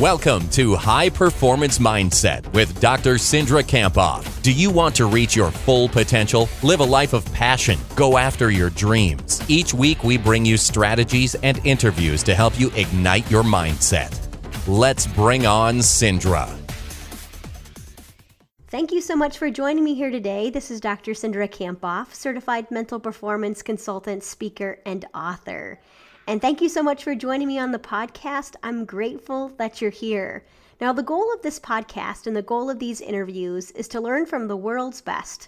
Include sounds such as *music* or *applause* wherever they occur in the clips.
Welcome to High Performance Mindset with Dr. Cindra Kamphoff. Do you want to reach your full potential? Live a life of passion. Go after your dreams. Each week, we bring you strategies and interviews to help you ignite your mindset. Let's bring on Cindra. Thank you so much for joining me here today. This is Dr. Cindra Kamphoff, certified mental performance consultant, speaker, and author. And thank you so much for joining me on the podcast. I'm grateful that you're here. Now, the goal of this podcast and the goal of these interviews is to learn from the world's best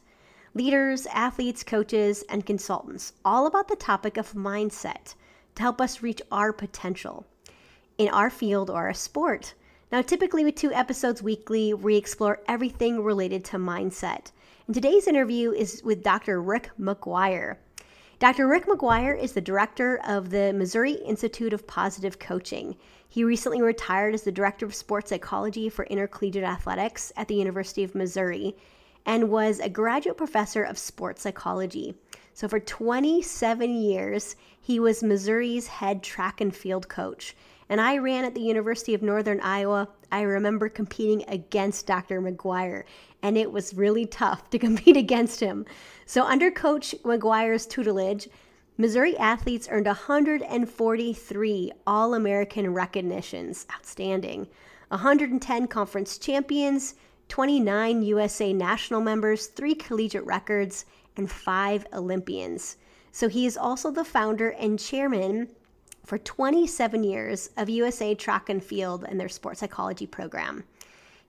leaders, athletes, coaches, and consultants, all about the topic of mindset to help us reach our potential in our field or a sport. Now, typically with two episodes weekly, we explore everything related to mindset. And today's interview is with Dr. Rick McGuire. Dr. Rick McGuire is the director of the Missouri Institute of Positive Coaching. He recently retired as the director of sports psychology for intercollegiate athletics at the University of Missouri and was a graduate professor of sports psychology. So, for 27 years, he was Missouri's head track and field coach. And I ran at the University of Northern Iowa. I remember competing against Dr. McGuire, and it was really tough to *laughs* compete against him. So, under Coach McGuire's tutelage, Missouri athletes earned 143 All American recognitions, outstanding, 110 conference champions, 29 USA national members, three collegiate records, and five Olympians. So, he is also the founder and chairman for 27 years of USA Track and Field and their sports psychology program.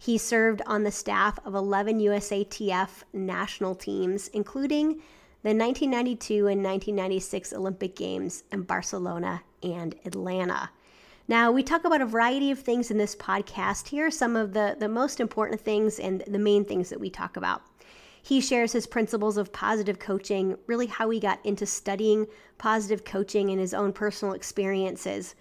He served on the staff of 11 USATF national teams, including the 1992 and 1996 Olympic Games in Barcelona and Atlanta. Now, we talk about a variety of things in this podcast. Here are some of the, the most important things and the main things that we talk about. He shares his principles of positive coaching, really how he got into studying positive coaching and his own personal experiences.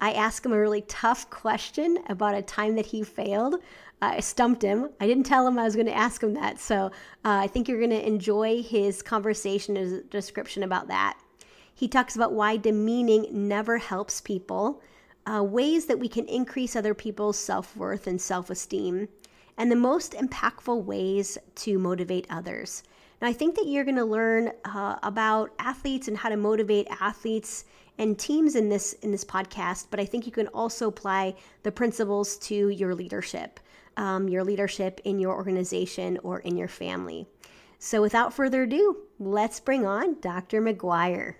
I asked him a really tough question about a time that he failed. I stumped him. I didn't tell him I was going to ask him that. So uh, I think you're going to enjoy his conversation, his description about that. He talks about why demeaning never helps people, uh, ways that we can increase other people's self worth and self esteem, and the most impactful ways to motivate others. Now, I think that you're going to learn uh, about athletes and how to motivate athletes and teams in this in this podcast, but I think you can also apply the principles to your leadership um, your leadership in your organization or in your family. So, without further ado, let's bring on Dr. McGuire.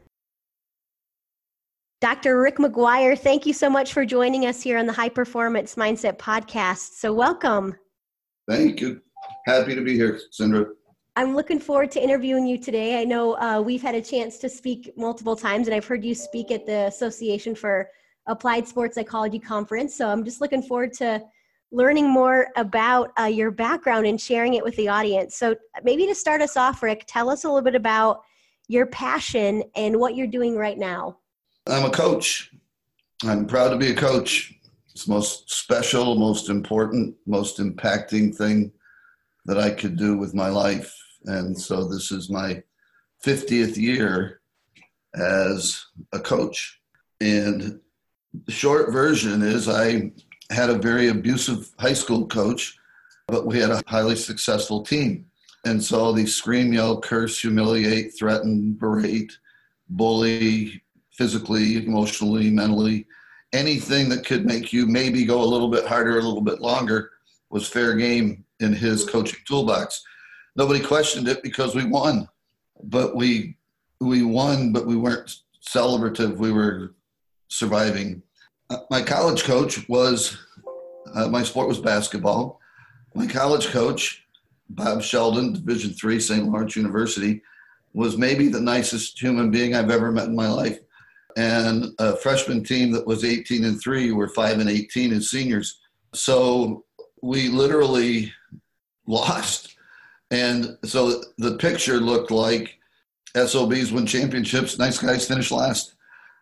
Dr. Rick McGuire, thank you so much for joining us here on the High Performance Mindset Podcast. So, welcome. Thank you. Happy to be here, Cindra. I'm looking forward to interviewing you today. I know uh, we've had a chance to speak multiple times, and I've heard you speak at the Association for Applied Sports Psychology Conference. So I'm just looking forward to learning more about uh, your background and sharing it with the audience. So, maybe to start us off, Rick, tell us a little bit about your passion and what you're doing right now. I'm a coach. I'm proud to be a coach. It's the most special, most important, most impacting thing that I could do with my life. And so, this is my 50th year as a coach. And the short version is I had a very abusive high school coach, but we had a highly successful team. And so they scream, yell, curse, humiliate, threaten, berate, bully, physically, emotionally, mentally, anything that could make you maybe go a little bit harder, a little bit longer was fair game in his coaching toolbox. Nobody questioned it because we won, but we we won, but we weren't celebrative. We were surviving my college coach was uh, my sport was basketball. My college coach, Bob Sheldon, Division three, St. Lawrence University, was maybe the nicest human being I've ever met in my life. And a freshman team that was 18 and three were five and 18 as seniors. So we literally lost. And so the picture looked like SOBs win championships, nice guys finish last.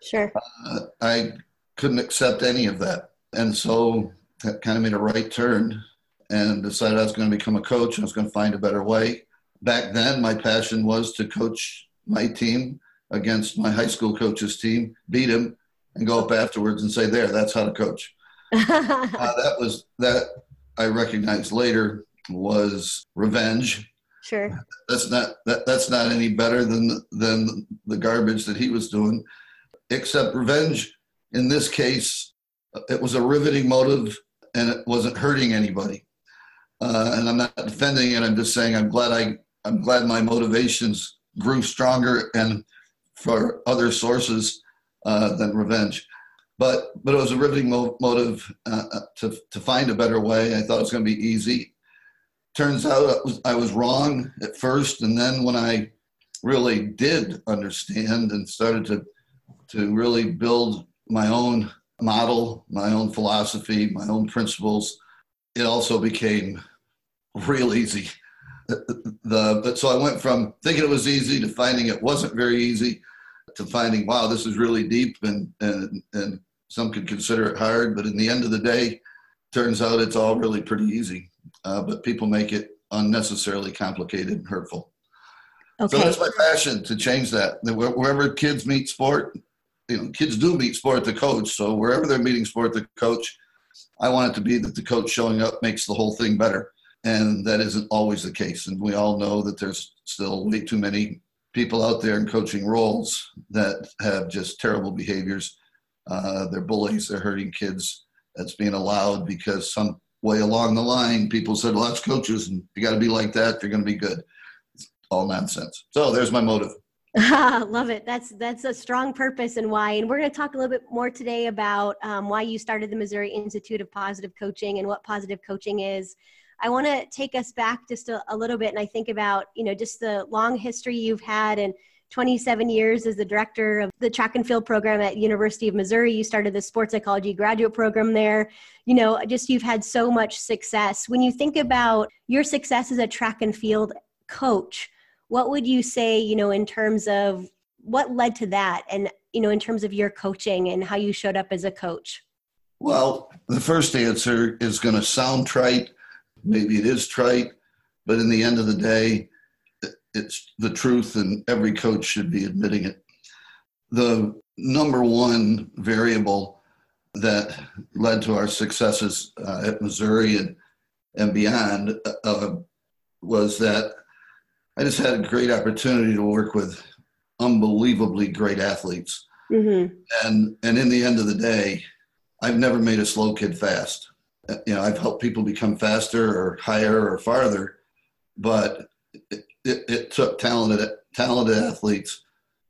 Sure. Uh, I couldn't accept any of that. And so that kind of made a right turn and decided I was going to become a coach and I was going to find a better way. Back then, my passion was to coach my team against my high school coach's team, beat him, and go up afterwards and say, There, that's how to coach. *laughs* uh, that was that I recognized later was revenge. Sure. That's not that, that's not any better than than the garbage that he was doing. Except revenge in this case, it was a riveting motive and it wasn't hurting anybody. Uh, and I'm not defending it. I'm just saying I'm glad I I'm glad my motivations grew stronger and for other sources uh, than revenge. But but it was a riveting mo- motive uh, uh to to find a better way. I thought it was going to be easy. Turns out I was, I was wrong at first, and then when I really did understand and started to to really build my own model, my own philosophy, my own principles, it also became real easy. The, the, so I went from thinking it was easy to finding it wasn't very easy to finding wow this is really deep and and and some could consider it hard but in the end of the day turns out it's all really pretty easy uh, but people make it unnecessarily complicated and hurtful okay. so that's my passion to change that wherever kids meet sport you know kids do meet sport the coach so wherever they're meeting sport the coach i want it to be that the coach showing up makes the whole thing better and that isn't always the case and we all know that there's still way too many people out there in coaching roles that have just terrible behaviors. Uh, they're bullies, they're hurting kids. That's being allowed because some way along the line, people said, well, that's coaches, and you got to be like that. You're going to be good. It's all nonsense. So there's my motive. Love it. That's that's a strong purpose and why. And we're going to talk a little bit more today about um, why you started the Missouri Institute of Positive Coaching and what positive coaching is. I want to take us back just a, a, little bit, and I think about you know just the long history you've had and 27 years as the director of the track and field program at University of Missouri. You started the sports psychology graduate program there. You know, just you've had so much success. When you think about your success as a track and field coach, what would you say? You know, in terms of what led to that, and you know, in terms of your coaching and how you showed up as a coach. Well, the first answer is going to sound trite maybe it is trite, but in the end of the day, it's the truth, and every coach should be admitting it. The number one variable that led to our successes uh, at Missouri and, and beyond uh, was that I just had a great opportunity to work with unbelievably great athletes. Mm-hmm. And, and in the end of the day, I've never made a slow kid fast you know, I've helped people become faster or higher or farther, but it, it, it took talented talented athletes.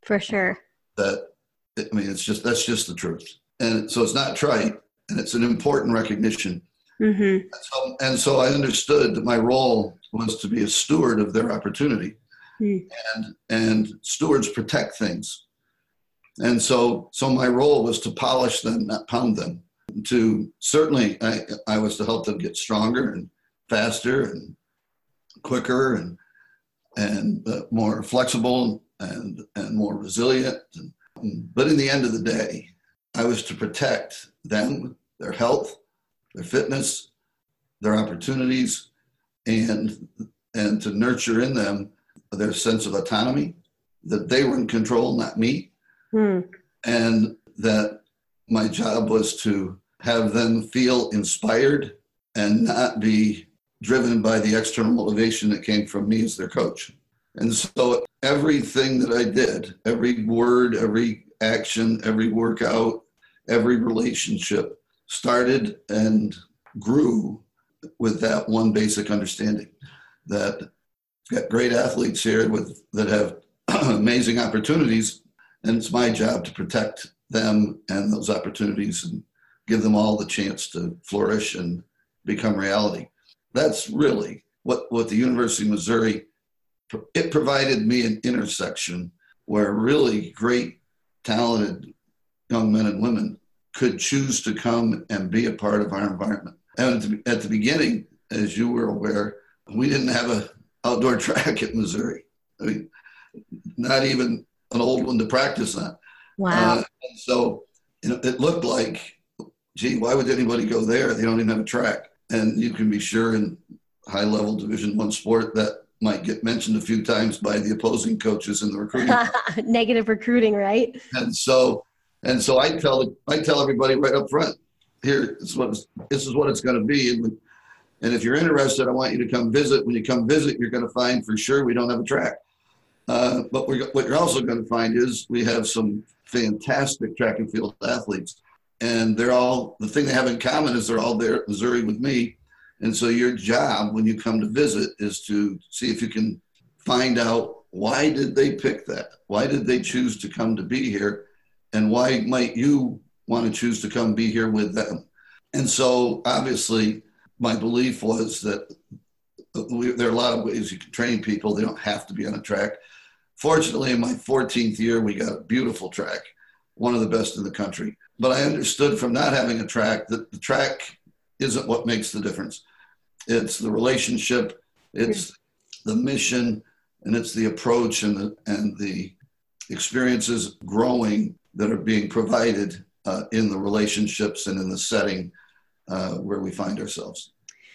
For sure. That I mean, it's just that's just the truth, and so it's not trite, and it's an important recognition. Mm-hmm. And, so, and, so, I understood that my role was to be a steward of their opportunity, mm. and and stewards protect things, and so so my role was to polish them, not pound them. To certainly I, I was to help them get stronger and faster and quicker and and uh, more flexible and and more resilient. And, but in the end of the day i was to protect them their health their fitness their opportunities and and to nurture in them their sense of autonomy that they were in control not me mm. and that my job was to have them feel inspired and not be driven by the external motivation that came from me as their coach. And so everything that I did, every word, every action, every workout, every relationship started and grew with that one basic understanding that got great athletes here with that have *clears throat* amazing opportunities and it's my job to protect them and those opportunities and give them all the chance to flourish and become reality. That's really what, what the University of Missouri, it provided me an intersection where really great, talented young men and women could choose to come and be a part of our environment. And at the, beginning, as you were aware, we didn't have an outdoor *laughs* track at Missouri. I mean, not even an old one to practice on. Wow. Uh, so you know, it looked like gee, why would anybody go there? They don't even have a track. And you can be sure in high level Division One sport that might get mentioned a few times by the opposing coaches in the recruiting. *laughs* Negative recruiting, right? And so, and so I tell I tell everybody right up front, here is what this is what it's going to be. And, and if you're interested, I want you to come visit. When you come visit, you're going to find for sure we don't have a track. Uh, but what you're also going to find is we have some fantastic track and field athletes. And they're all, the thing they have in common is they're all there at Missouri with me. And so your job when you come to visit is to see if you can find out why did they pick that? Why did they choose to come to be here? And why might you want to choose to come be here with them? And so obviously, my belief was that we, there are a lot of ways you can train people. They don't have to be on a track. Fortunately, in my 14th year, we got a beautiful track, one of the best in the country. But I understood from not having a track that the track isn't what makes the difference. It's the relationship, it's the mission, and it's the approach and the, and the experiences growing that are being provided uh, in the relationships and in the setting uh, where we find ourselves.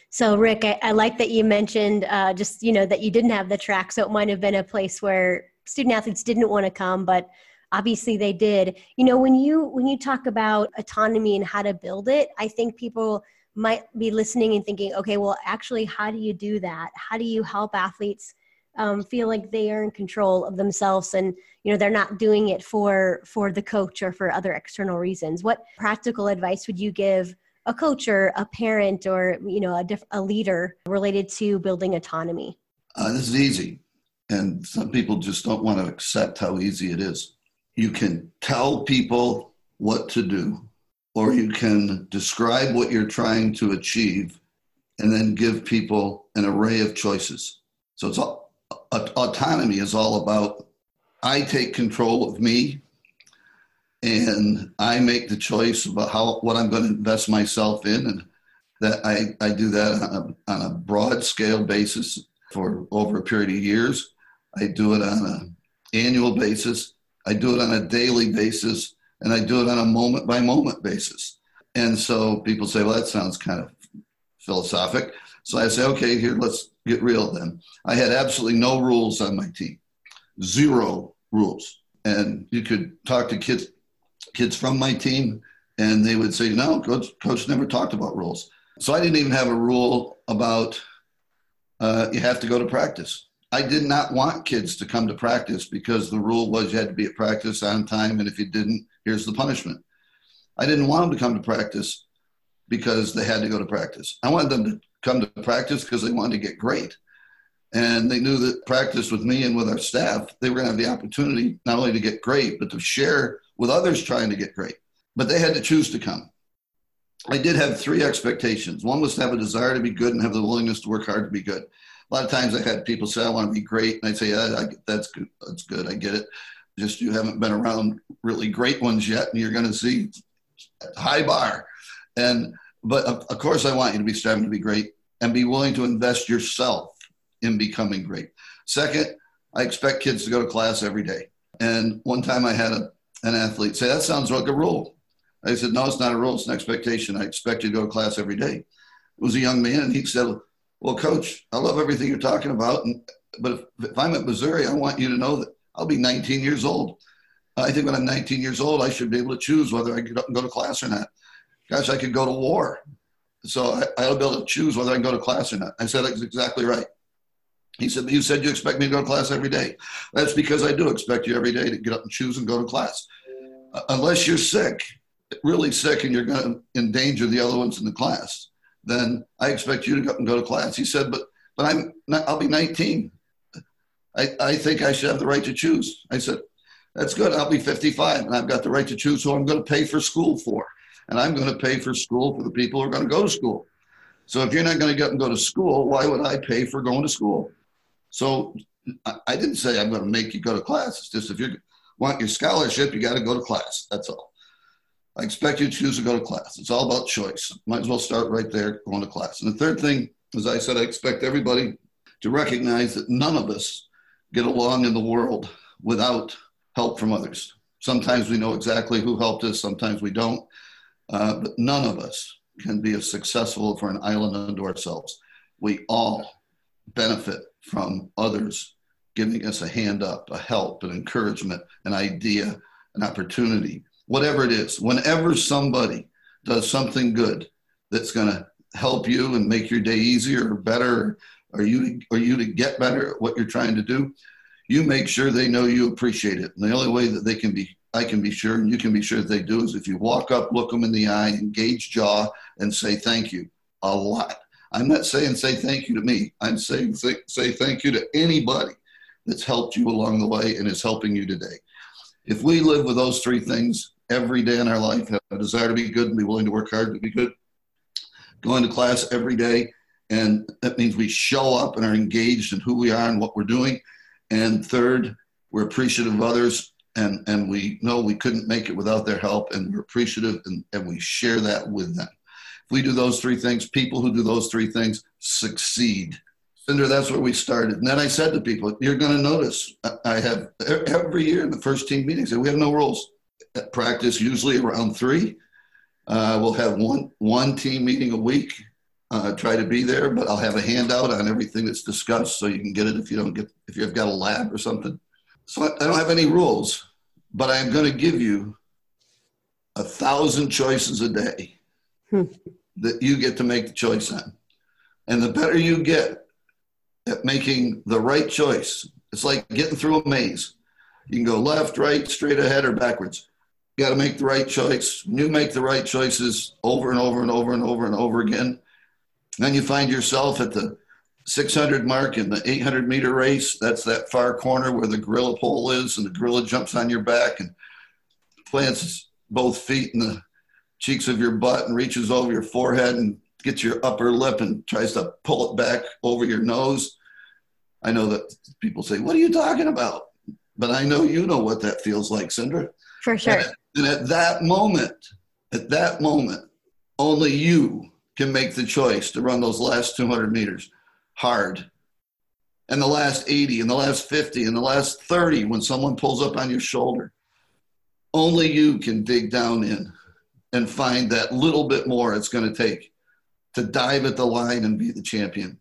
So, Rick, I, I like that you mentioned uh, just you know that you didn't have the track, so it might have been a place where student athletes didn't want to come, but obviously they did. You know, when you when you talk about autonomy and how to build it, I think people might be listening and thinking, okay, well, actually, how do you do that? How do you help athletes? Um, feel like they are in control of themselves and you know they're not doing it for for the coach or for other external reasons what practical advice would you give a coach or a parent or you know a, diff- a leader related to building autonomy uh, this is easy and some people just don't want to accept how easy it is. You can tell people what to do, or you can describe what you're trying to achieve and then give people an array of choices. So it's all, autonomy is all about I take control of me and I make the choice about how what I'm going to invest myself in and that I, I do that on a, on a broad scale basis for over a period of years I do it on an annual basis. I do it on a daily basis, and I do it on a moment by moment basis. And so people say, well, that sounds kind of philosophic. So I say, okay, here, let's get real then. I had absolutely no rules on my team, zero rules. And you could talk to kids, kids from my team, and they would say, no, coach, coach never talked about rules. So I didn't even have a rule about uh, you have to go to practice. I did not want kids to come to practice because the rule was you had to be at practice on time, and if you didn't, here's the punishment. I didn't want them to come to practice because they had to go to practice. I wanted them to come to practice because they wanted to get great. And they knew that practice with me and with our staff, they were going to have the opportunity not only to get great, but to share with others trying to get great. But they had to choose to come. I did have three expectations. One was to have a desire to be good and have the willingness to work hard to be good a lot of times I had people say, I want to be great. And I'd say, yeah, I, that's good. That's good. I get it. Just you haven't been around really great ones yet, and you're going to see high bar. And, but of, of course, I want you to be striving to be great and be willing to invest yourself in becoming great. Second, I expect kids to go to class every day. And one time I had a, an athlete say, That sounds like a rule. I said, No, it's not a rule, it's an expectation. I expect you to go to class every day. It was a young man, and he said, well, coach, I love everything you're talking about. And, but if, if I'm at Missouri, I want you to know that I'll be 19 years old. I think when I'm 19 years old, I should be able to choose whether I get up and go to class or not. Gosh, I could go to war. So I, I'll be able to choose whether I can go to class or not. I said, that's exactly right. He said, You said you expect me to go to class every day. That's because I do expect you every day to get up and choose and go to class. Uh, unless you're sick, really sick, and you're going to endanger the other ones in the class then I expect you to go and go to class. He said, but but I'm not, I'll be 19. I, I think I should have the right to choose. I said, that's good. I'll be 55 and I've got the right to choose who I'm going to pay for school for. And I'm going to pay for school for the people who are going to go to school. So if you're not going to get and go to school, why would I pay for going to school? So I didn't say I'm going to make you go to class. It's just if you want your scholarship, you got to go to class. That's all. I expect you to choose to go to class. It's all about choice. Might as well start right there going to class. And the third thing, as I said, I expect everybody to recognize that none of us get along in the world without help from others. Sometimes we know exactly who helped us, sometimes we don't. Uh, but none of us can be as successful for an island unto ourselves. We all benefit from others giving us a hand up, a help, an encouragement, an idea, an opportunity whatever it is, whenever somebody does something good that's going to help you and make your day easier or better, or you or you to get better at what you're trying to do, you make sure they know you appreciate it. And the only way that they can be, I can be sure, and you can be sure that they do, is if you walk up, look them in the eye, engage jaw, and say thank you a lot. I'm not saying say thank you to me. I'm saying th- say thank you to anybody that's helped you along the way and is helping you today. If we live with those three things every day in our life, have a desire to be good and be willing to work hard to be good, going to class every day, and that means we show up and are engaged in who we are and what we're doing. And third, we're appreciative of others and, and we know we couldn't make it without their help and we're appreciative and, and we share that with them. If we do those three things, people who do those three things succeed. Cindra, that's where we started. And then I said to people, you're going to notice I have every year in the first team meetings, we have no rules. At practice usually around three. Uh, we'll have one one team meeting a week. Uh, try to be there, but I'll have a handout on everything that's discussed, so you can get it if you don't get if you've got a lab or something. So I, I don't have any rules, but I am going to give you a thousand choices a day hmm. that you get to make the choice on, and the better you get at making the right choice, it's like getting through a maze. You can go left, right, straight ahead, or backwards. You got to make the right choice. You make the right choices over and over and over and over and over again. Then you find yourself at the 600 mark in the 800 meter race. That's that far corner where the gorilla pole is, and the gorilla jumps on your back and plants both feet in the cheeks of your butt and reaches over your forehead and gets your upper lip and tries to pull it back over your nose. I know that people say, What are you talking about? But I know you know what that feels like, Cindra. For sure. And at that moment, at that moment, only you can make the choice to run those last 200 meters hard. And the last 80, and the last 50, and the last 30 when someone pulls up on your shoulder. Only you can dig down in and find that little bit more it's going to take to dive at the line and be the champion.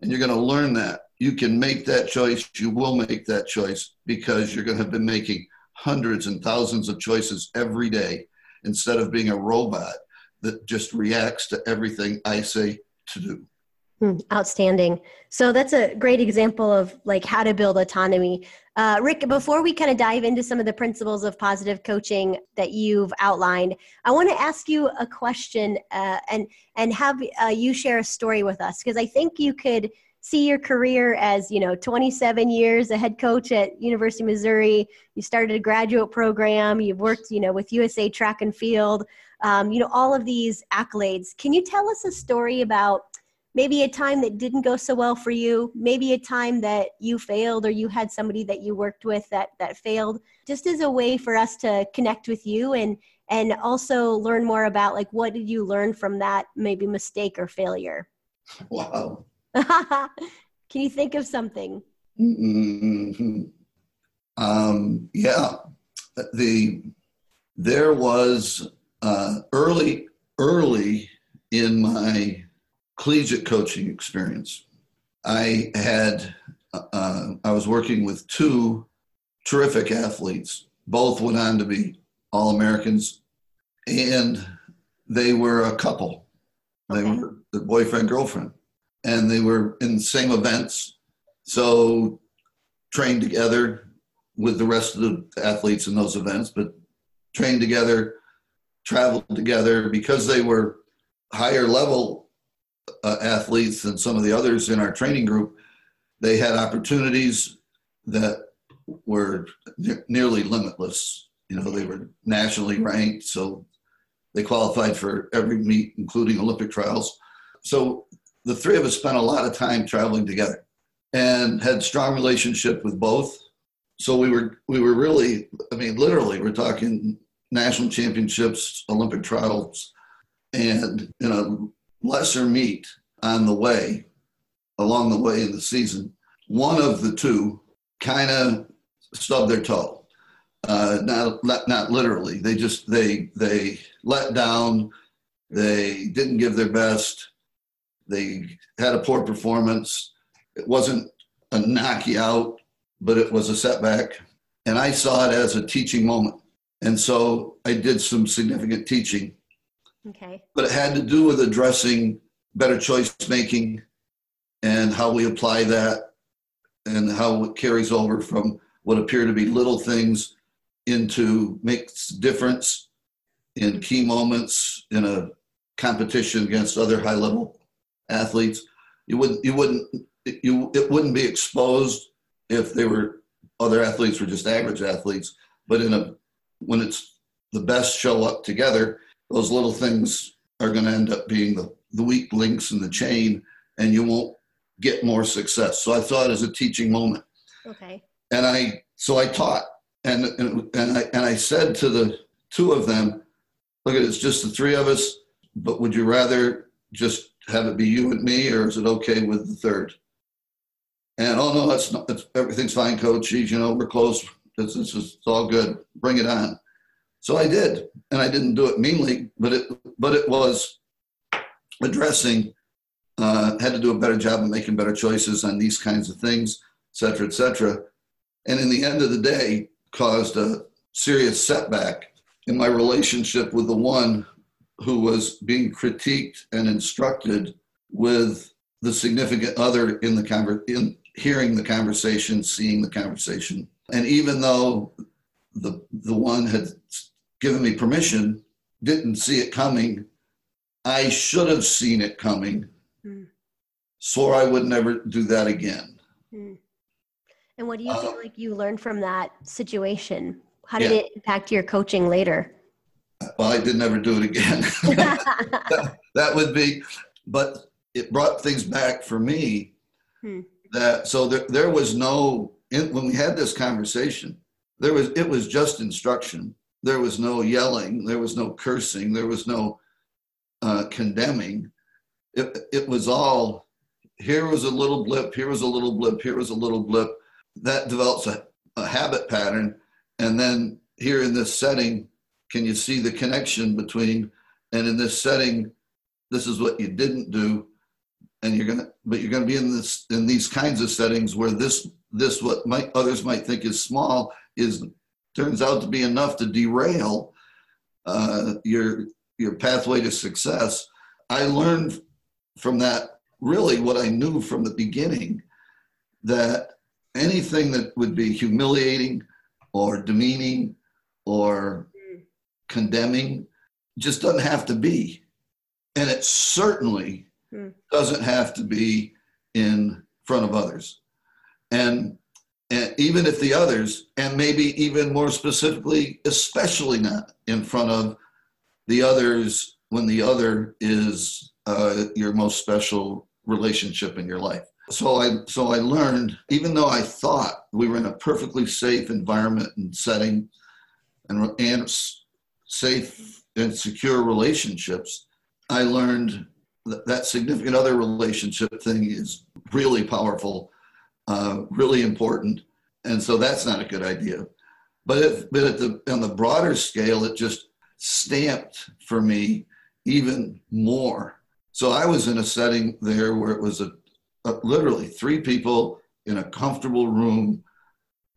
And you're going to learn that. You can make that choice. You will make that choice because you're going to have been making hundreds and thousands of choices every day instead of being a robot that just reacts to everything I say to do. Hmm, outstanding. So that's a great example of like how to build autonomy. Uh, Rick, before we kind of dive into some of the principles of positive coaching that you've outlined, I want to ask you a question uh, and and have uh, you share a story with us because I think you could see your career as you know 27 years a head coach at university of missouri you started a graduate program you've worked you know with usa track and field um, you know all of these accolades can you tell us a story about maybe a time that didn't go so well for you. Maybe a time that you failed or you had somebody that you worked with that that failed. Just as a way for us to connect with you and and also learn more about like what did you learn from that maybe mistake or failure? *laughs* Wow. Can you think of something? Mm-hmm. Um, yeah, the there was uh, early early in my collegiate coaching experience. I had uh, I was working with two terrific athletes. Both went on to be all Americans, and they were a couple. They okay. were the boyfriend girlfriend and they were in the same events. So trained together with the rest of the athletes in those events, but trained together, traveled together because they were higher level uh, athletes and some of the others in our training group. They had opportunities that were ne- nearly limitless. You know, they were nationally ranked, so they qualified for every meet, including Olympic trials. So the three of us spent a lot of time traveling together and had strong relationship with both. So we were we were really, I mean, literally, we're talking national championships, Olympic trials, and in a lesser meet on the way, along the way in the season, one of the two kind of stubbed their toe. Uh, not, not literally. They just they they let down. They didn't give their best they had a poor performance. It wasn't a knockout, but it was a setback. And I saw it as a teaching moment. And so I did some significant teaching Okay. But it had to do with addressing better choice making and how we apply that and how it carries over from what appear to be little things into makes difference in key moments in a competition against other high level athletes. You wouldn't you wouldn't you it wouldn't be exposed if they were other athletes were just average athletes. But in a when it's the best show up together, those little things are going to end up being the, the weak links in the chain, and you won't get more success. So I saw it as a teaching moment. Okay. And I so I taught, and and, and I and I said to the two of them, "Look, at it's just the three of us. But would you rather just have it be you and me, or is it okay with the third? And oh no, that's not. That's, everything's fine, coach. You know, we're close. This, this is it's all good. Bring it on. So I did, and I didn't do it meanly, but it but it was addressing. Uh, had to do a better job of making better choices on these kinds of things, et cetera, et cetera. And in the end of the day, caused a serious setback in my relationship with the one who was being critiqued and instructed with the significant other in the conver- in hearing the conversation, seeing the conversation. And even though the the one had given me permission, didn't see it coming, I should have seen it coming. Mm. Swore I would never do that again. Mm. And what do you Uh, feel like you learned from that situation? How did Yeah. it impact your coaching later? Well, I did never do it again. *laughs* *laughs* that, that would be, but it brought things back for me. Hmm. That so there there was no when we had this conversation, there was it was just instruction. There was no yelling. There was no cursing. There was no uh, condemning. It it was all here was a little blip. Here was a little blip. Here was a little blip. That develops a, a habit pattern, and then here in this setting, can you see the connection between and in this setting this is what you didn't do and you're gonna but you're gonna be in this in these kinds of settings where this this what might others might think is small is turns out to be enough to derail uh, your your pathway to success i learned from that really what i knew from the beginning that anything that would be humiliating or demeaning or condemning just doesn't have to be. And it certainly Hmm. doesn't have to be in front of others. And, and even if the others, and maybe even more specifically, especially not in front of the others when the other is uh, your most special relationship in your life. So I so I learned, even though I thought we were in a perfectly safe environment and setting, and and safe and secure relationships, I learned that, that significant other relationship thing is really powerful, uh, really important, and so that's not a good idea. But if, but at the on the broader scale, it just stamped for me even more. So I was in a setting there where it was a, a literally three people in a comfortable room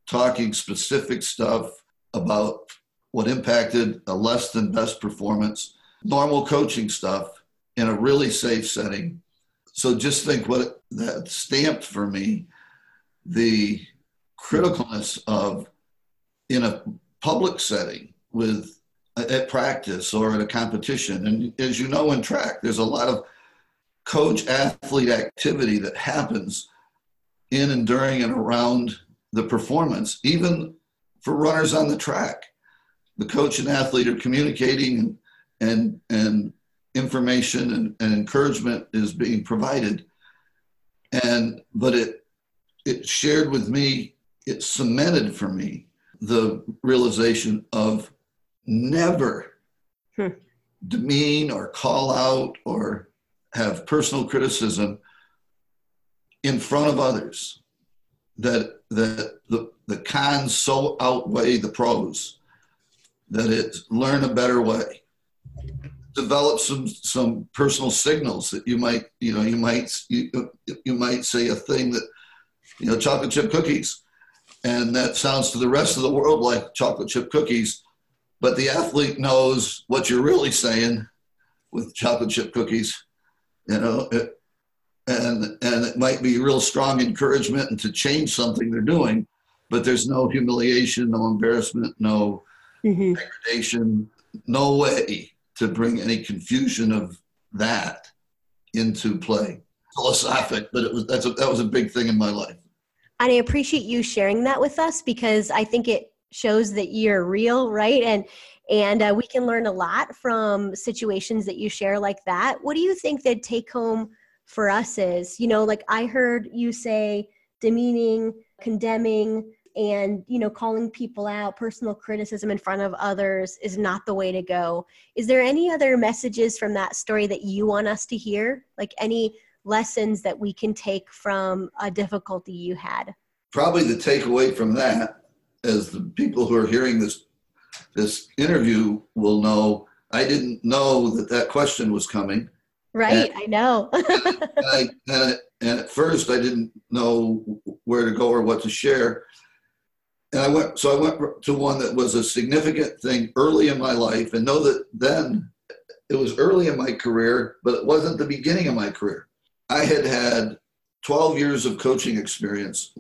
talking specific stuff about what impacted a less than best performance, normal coaching stuff in a really safe setting. So just think what that stamped for me the criticalness of in a public setting with uh, at practice or at a competition. And as you know in track, there's a lot of coach athlete activity that happens in and during and around the performance, even for runners on the track the coach and athlete are communicating and and, and information and, and encouragement is being provided and but it it shared with me it cemented for me the realization of never Hmm. demean or call out or have personal criticism in front of others that that the, the cons so outweigh the pros that it learn a better way develop some some personal signals that you might you know you might you, you might say a thing that you know chocolate chip cookies and that sounds to the rest of the world like chocolate chip cookies but the athlete knows what you're really saying with chocolate chip cookies, you know, it, and and it might be real strong encouragement and to change something they're doing, but there's no humiliation, no embarrassment, no mm-hmm. degradation, no way to bring any confusion of that into play. Philosophic, but it was that's a, that was a big thing in my life. And I appreciate you sharing that with us because I think it shows that you're real, right? And and uh, we can learn a lot from situations that you share like that. What do you think the take home for us is? You know, like I heard you say demeaning, condemning, and you know calling people out personal criticism in front of others is not the way to go is there any other messages from that story that you want us to hear like any lessons that we can take from a difficulty you had? Probably the takeaway from that as the people who are hearing this this interview will know i didn't know that that question was coming. Right and, i know. *laughs* And, I, and, and at first i didn't know where to go or what to share. And I went, so I went to one that was a significant thing early in my life, and know that then it was early in my career, but it wasn't the beginning of my career. I had had 12 years of coaching experience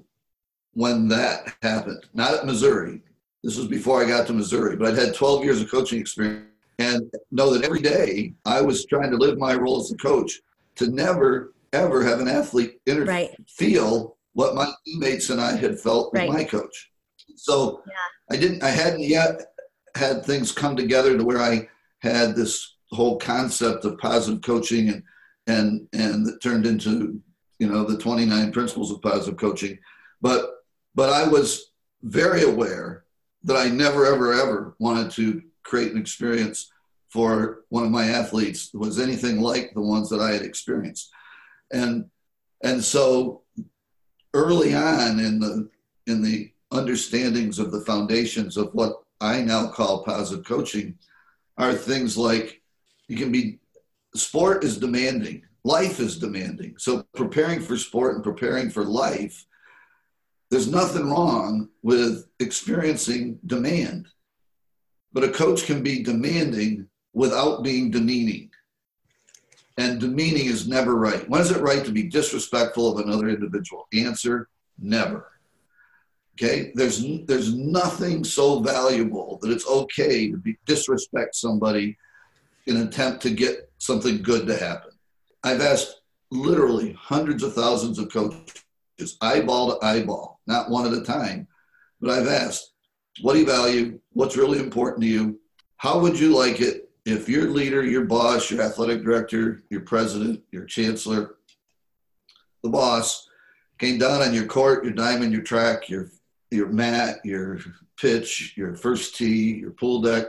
when that happened, not at Missouri. This was before I got to Missouri, but I'd had 12 years of coaching experience and know that every day I was trying to live my role as a coach to never, ever have an athlete inter- right. feel what my teammates and I had felt right. with my coach. So yeah. I didn't, I hadn't yet had things come together to where I had this whole concept of positive coaching and, and, and turned into, you know, the 29 principles of positive coaching. But, but I was very aware that I never, ever, ever wanted to create an experience for one of my athletes that was anything like the ones that I had experienced. And, and so early on in the, in the understandings of the foundations of what I now call positive coaching are things like you can be sport is demanding, life is demanding. So preparing for sport and preparing for life, there's nothing wrong with experiencing demand. But a coach can be demanding without being demeaning. And demeaning is never right. When is it right to be disrespectful of another individual? Answer never. Okay, there's there's nothing so valuable that it's okay to be, disrespect somebody in an attempt to get something good to happen. I've asked literally hundreds of thousands of coaches, eyeball to eyeball, not one at a time, but I've asked, what do you value? What's really important to you? How would you like it if your leader, your boss, your athletic director, your president, your chancellor, the boss came down on your court, your diamond, your track, your your mat, your pitch, your first tee, your pool deck,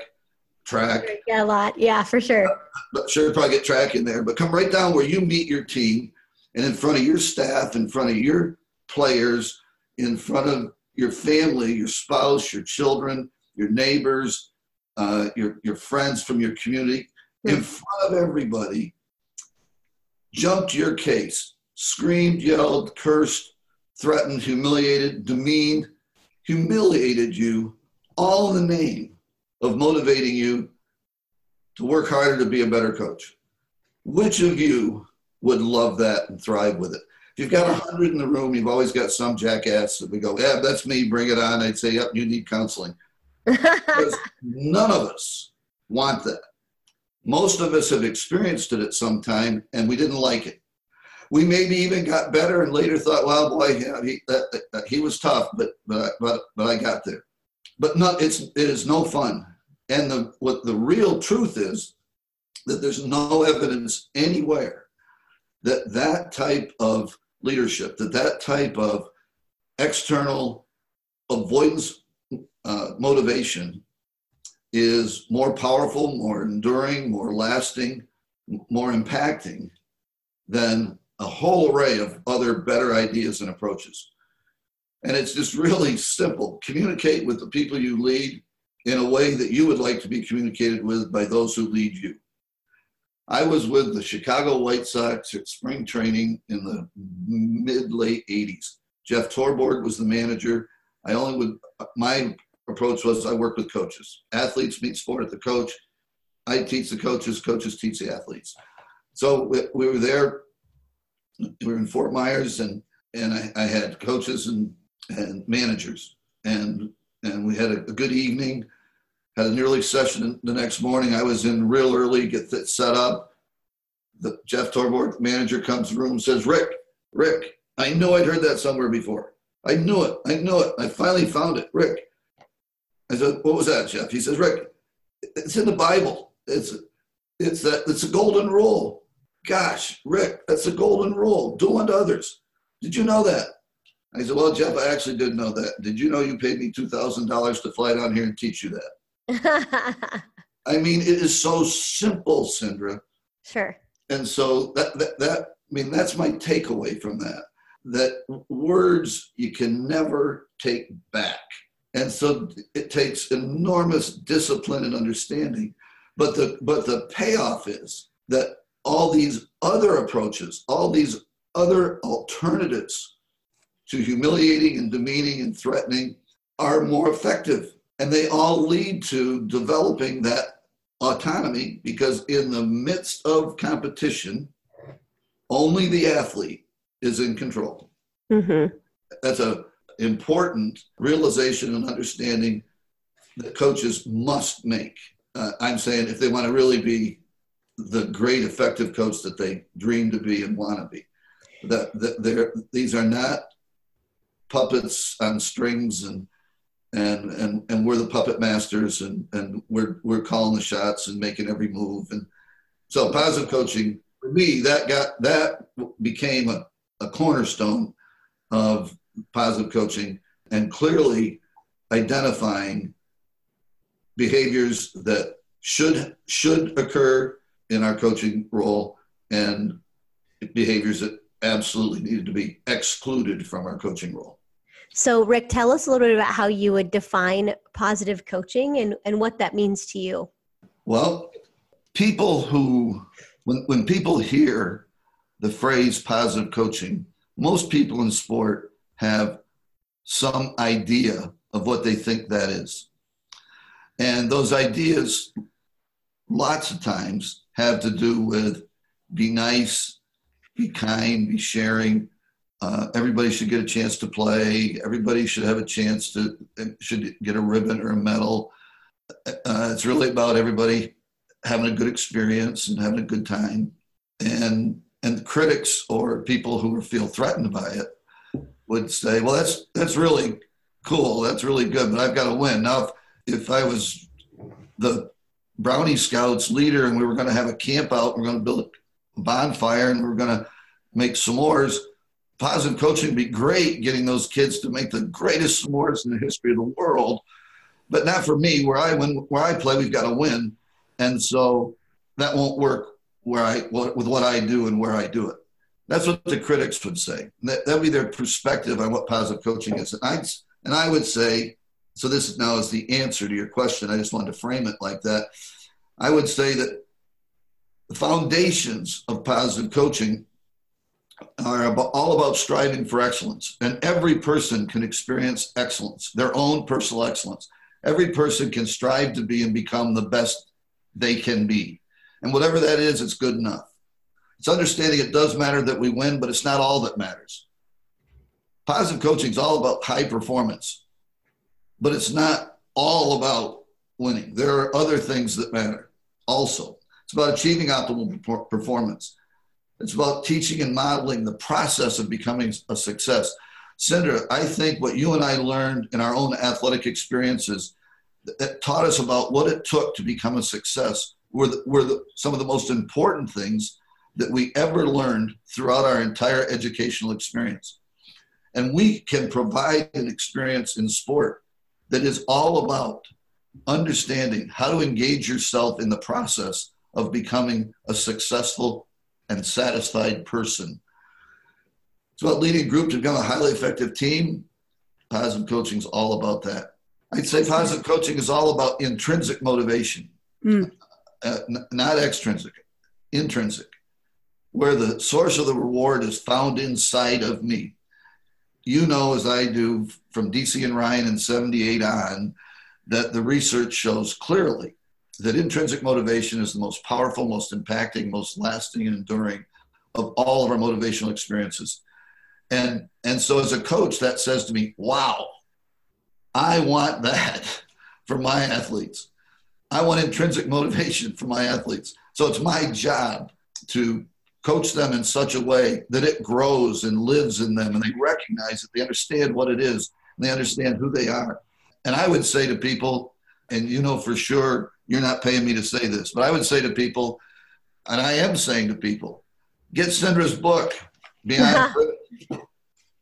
track. Yeah, a lot. Yeah, for sure. But sure, probably get track in there. But come right down where you meet your team, and in front of your staff, in front of your players, in front of your family, your spouse, your children, your neighbors, uh, your your friends from your community, mm-hmm. in front of everybody. Jumped your case, screamed, yelled, cursed, threatened, humiliated, demeaned, humiliated you all in the name of motivating you to work harder to be a better coach. Which of you would love that and thrive with it? If you've got a hundred in the room, you've always got some jackass that we go, yeah, that's me, bring it on. I'd say, yep, you need counseling. because *laughs* none of us want that. Most of us have experienced it at some time and we didn't like it we maybe even got better and later thought, well, boy, yeah, he, uh, uh, he was tough, but, but, but, but I got there. But it's, it is no fun. And the, what the real truth is that there's no evidence anywhere that that type of leadership, that that type of external avoidance uh, motivation is more powerful, more enduring, more lasting, more impacting than a whole array of other better ideas and approaches. And it's just really simple. Communicate with the people you lead in a way that you would like to be communicated with by those who lead you. I was with the Chicago White Sox at spring training in the mid late 80s. Jeff Torborg was the manager. I only would, my approach was I work with coaches. Athletes meet sport at the coach. I teach the coaches, coaches teach the athletes. So we, we were there. We were in Fort Myers, and and I, I had coaches and and managers, and and we had a, a good evening. Had an early session the next morning. I was in real early, get that set up. The Jeff Torborg manager comes to the room and says, "Rick, Rick, I know I'd heard that somewhere before. I knew it. I knew it. I finally found it. Rick." I said, "What was that, Jeff?" He says, "Rick, it's in the Bible. It's it's that it's a golden rule. Gosh, Rick, that's a golden rule. Do unto others. Did you know that? I said, Well, Jeff, I actually didn't know that. Did you know you paid me $2,000 to fly down here and teach you that? *laughs* I mean, it is so simple, Cindra. Sure. And so that, that, that, I mean, that's my takeaway from that. That words you can never take back. And so it takes enormous discipline and understanding. But the, but the payoff is that all these other approaches, all these other alternatives to humiliating and demeaning and threatening are more effective. And they all lead to developing that autonomy because, in the midst of competition, only the athlete is in control. Mm-hmm. That's an important realization and understanding that coaches must make. Uh, I'm saying if they want to really be the great effective coach that they dream to be and want to be. That, that these are not puppets on strings and and and and we're the puppet masters and and we're we're calling the shots and making every move and so positive coaching for me that got that became a, a cornerstone of positive coaching and clearly identifying behaviors that should should occur in our coaching role and behaviors that absolutely needed to be excluded from our coaching role. So, Rick, tell us a little bit about how you would define positive coaching and, and what that means to you. Well, people who, when, when people hear the phrase positive coaching, most people in sport have some idea of what they think that is. And those ideas, lots of times, have to do with be nice, be kind, be sharing. Uh, everybody should get a chance to play. Everybody should have a chance to should get a ribbon or a medal. Uh, it's really about everybody having a good experience and having a good time. And and the critics or people who feel threatened by it would say, "Well, that's that's really cool. That's really good, but I've got to win." Now, if, if I was the Brownie Scouts leader, and we were going to have a camp out. We're going to build a bonfire, and we we're going to make s'mores. Positive coaching would be great, getting those kids to make the greatest s'mores in the history of the world, but not for me. Where I win, where I play, we've got to win, and so that won't work where I with what I do and where I do it. That's what the critics would say. That would be their perspective on what positive coaching is. And I, and I would say so this now is the answer to your question. I just wanted to frame it like that. I would say that the foundations of positive coaching are about, all about striving for excellence. And every person can experience excellence, their own personal excellence. Every person can strive to be and become the best they can be. And whatever that is, it's good enough. It's understanding it does matter that we win, but it's not all that matters. Positive coaching is all about high performance but it's not all about winning. There are other things that matter also. It's about achieving optimal performance. It's about teaching and modeling the process of becoming a success. Cindra, I think what you and I learned in our own athletic experiences that taught us about what it took to become a success were, the, were the, some of the most important things that we ever learned throughout our entire educational experience. And we can provide an experience in sport that is all about understanding how to engage yourself in the process of becoming a successful and satisfied person. It's about leading a group to become a highly effective team. Positive coaching is all about that. I'd say positive coaching is all about intrinsic motivation, mm. uh, n- not extrinsic, intrinsic, where the source of the reward is found inside of me you know, as I do from Deci and Ryan in 78 on, that the research shows clearly that intrinsic motivation is the most powerful, most impacting, most lasting, and enduring of all of our motivational experiences. And and so as a coach, that says to me, wow, I want that *laughs* for my athletes. I want intrinsic motivation for my athletes. So it's my job to coach them in such a way that it grows and lives in them and they recognize it, they understand what it is and they understand who they are. And I would say to people, and you know for sure you're not paying me to say this, but I would say to people, and I am saying to people, get Cindra's book, Beyond. *laughs*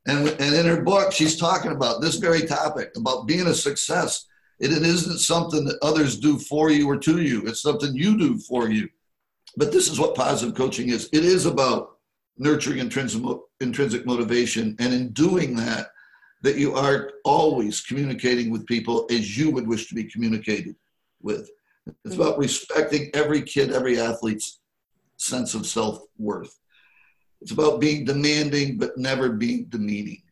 and, and in her book, she's talking about this very topic about being a success. It, it isn't something that others do for you or to you, it's something you do for you. But this is what positive coaching is it is about nurturing intrinsic, intrinsic motivation. And in doing that, that you are always communicating with people as you would wish to be communicated with. It's about respecting every kid, every athlete's sense of self worth. It's about being demanding, but never being demeaning.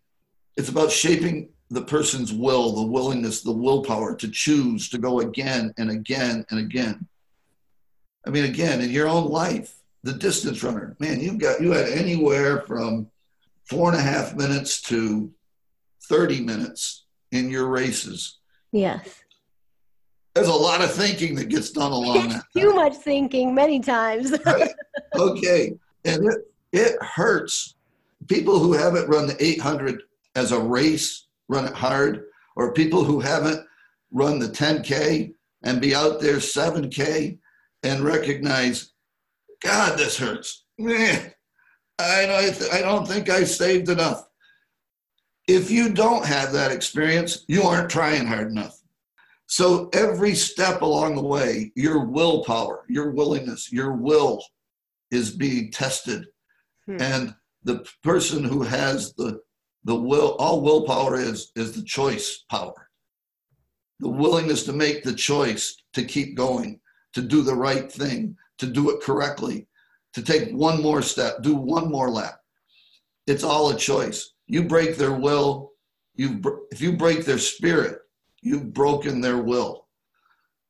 It's about shaping the person's will, the willingness, the willpower to choose to go again and again and again. I mean, again, in your own life, the distance runner, man, you've got, you had anywhere from four and a half minutes to 30 minutes in your races. Yes. There's a lot of thinking that gets done along that. Too much thinking many times. *laughs* right? Okay. And it, it hurts. People who haven't run the 800 as a race, run it hard, or people who haven't run the 10K and be out there 7K and recognize, God, this hurts. Man, I, I don't think I saved enough. If you don't have that experience, you aren't trying hard enough. So every step along the way, your willpower, your willingness, your will is being tested. Hmm. And the person who has the the will, all willpower is is the choice power. The willingness to make the choice to keep going, to do the right thing, to do it correctly, to take one more step, do one more lap. It's all a choice. You break their will, you if you break their spirit, you've broken their will.